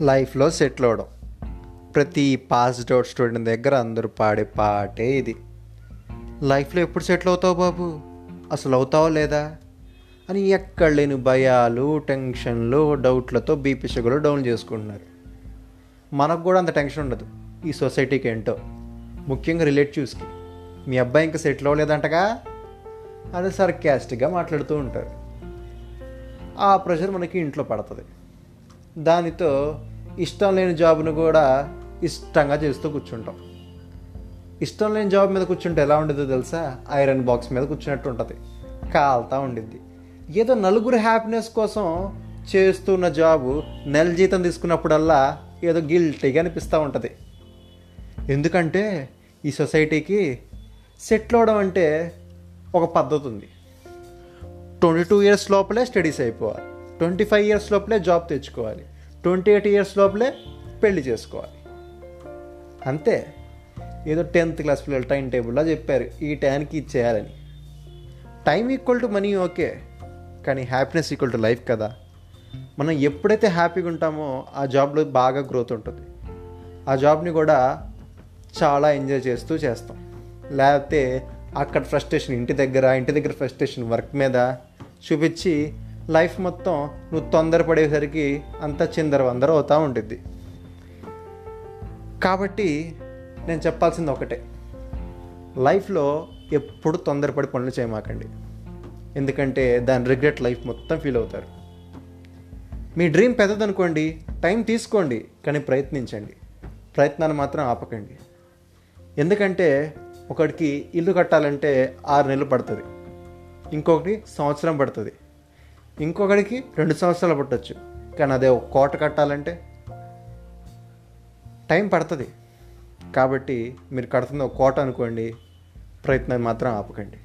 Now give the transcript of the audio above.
లైఫ్లో సెటిల్ అవడం. ప్రతి పాస్డ్ అవుట్ స్టూడెంట్ దగ్గర అందరూ పాడే పాటే ఇది. లైఫ్లో ఎప్పుడు సెటిల్ అవుతావు బాబు? అసలు అవుతావా లేదా? అని ఎక్కడ లేని భయాలు టెన్షన్లు డౌట్లతో బీపీ షుగర్ డౌన్ చేసుకుంటున్నారు. మనకు కూడా అంత టెన్షన్ ఉండదు. ఈ సొసైటీకి ఏంటో. ముఖ్యంగా రిలేటివ్స్కి. మీ అబ్బాయి ఇంకా సెటిల్ అవ్వలేదంటగా? అని సర్కాస్టిక్గా మాట్లాడుతూ ఉంటారు. ఆ ప్రెషర్ మనకి ఇంట్లో పడుతుంది. దానితో ఇష్టం లేని జాబ్ను కూడా ఇష్టంగా చేస్తూ కూర్చుంటాం. ఇష్టం లేని జాబ్ మీద కూర్చుంటే ఎలా ఉండేదో తెలుసా? ఐరన్ బాక్స్ మీద కూర్చున్నట్టు ఉంటుంది. కాలుతా ఉండిద్ది. ఏదో నలుగురు హ్యాపీనెస్ కోసం చేస్తున్న జాబు నెల జీతం తీసుకున్నప్పుడల్లా ఏదో గిల్టీగా అనిపిస్తూ ఉంటుంది. ఎందుకంటే ఈ సొసైటీకి సెటిల్ అవడం అంటే ఒక పద్ధతి ఉంది. ట్వంటీ టూ ఇయర్స్ లోపలే స్టడీస్ అయిపోవాలి. ట్వంటీ ఫైవ్ ఇయర్స్ లోపలే జాబ్ తెచ్చుకోవాలి. ట్వంటీ ఎయిట్ ఇయర్స్ లోపలే పెళ్ళి చేసుకోవాలి. అంతే. ఏదో టెన్త్ క్లాస్ పిల్లలు టైం టేబుల్లో చెప్పారు ఈ టైంకి ఇచ్చేయాలని time equal to money okay. కానీ హ్యాపీనెస్ ఈక్వల్ టు లైఫ్ కదా. మనం ఎప్పుడైతే హ్యాపీగా ఉంటామో ఆ జాబ్లో బాగా గ్రోత్ ఉంటుంది. ఆ జాబ్ని కూడా చాలా ఎంజాయ్ చేస్తూ చేస్తాం. లేకపోతే అక్కడ ఫ్రస్ట్రేషన్ ఇంటి దగ్గర ఇంటి దగ్గర ఫ్రస్ట్రేషన్ వర్క్ మీద చూపించి లైఫ్ మొత్తం నువ్వు తొందరపడేసరికి అంతా చిందర వందర అవుతూ ఉంటుంది కాబట్టి నేను చెప్పాల్సింది ఒకటే. లైఫ్లో ఎప్పుడు తొందరపడి పనులు చేయమాకండి. ఎందుకంటే దాని రిగ్రెట్ లైఫ్ మొత్తం ఫీల్ అవుతారు. మీ డ్రీమ్ పెద్దదనుకోండి టైం తీసుకోండి కానీ ప్రయత్నించండి. ప్రయత్నాన్ని మాత్రం ఆపకండి. ఎందుకంటే ఒకడికి ఇల్లు కట్టాలంటే ఆరు నెలలు పడుతుంది. ఇంకొకటి సంవత్సరం పడుతుంది. ఇంకొకడికి రెండు సంవత్సరాలు పట్టవచ్చు కానీ అదే ఒక కోట కట్టాలంటే టైం పడుతుంది. కాబట్టి మీరు కడుతున్న ఒక కోట అనుకోండి ప్రయత్నం మాత్రం ఆపకండి.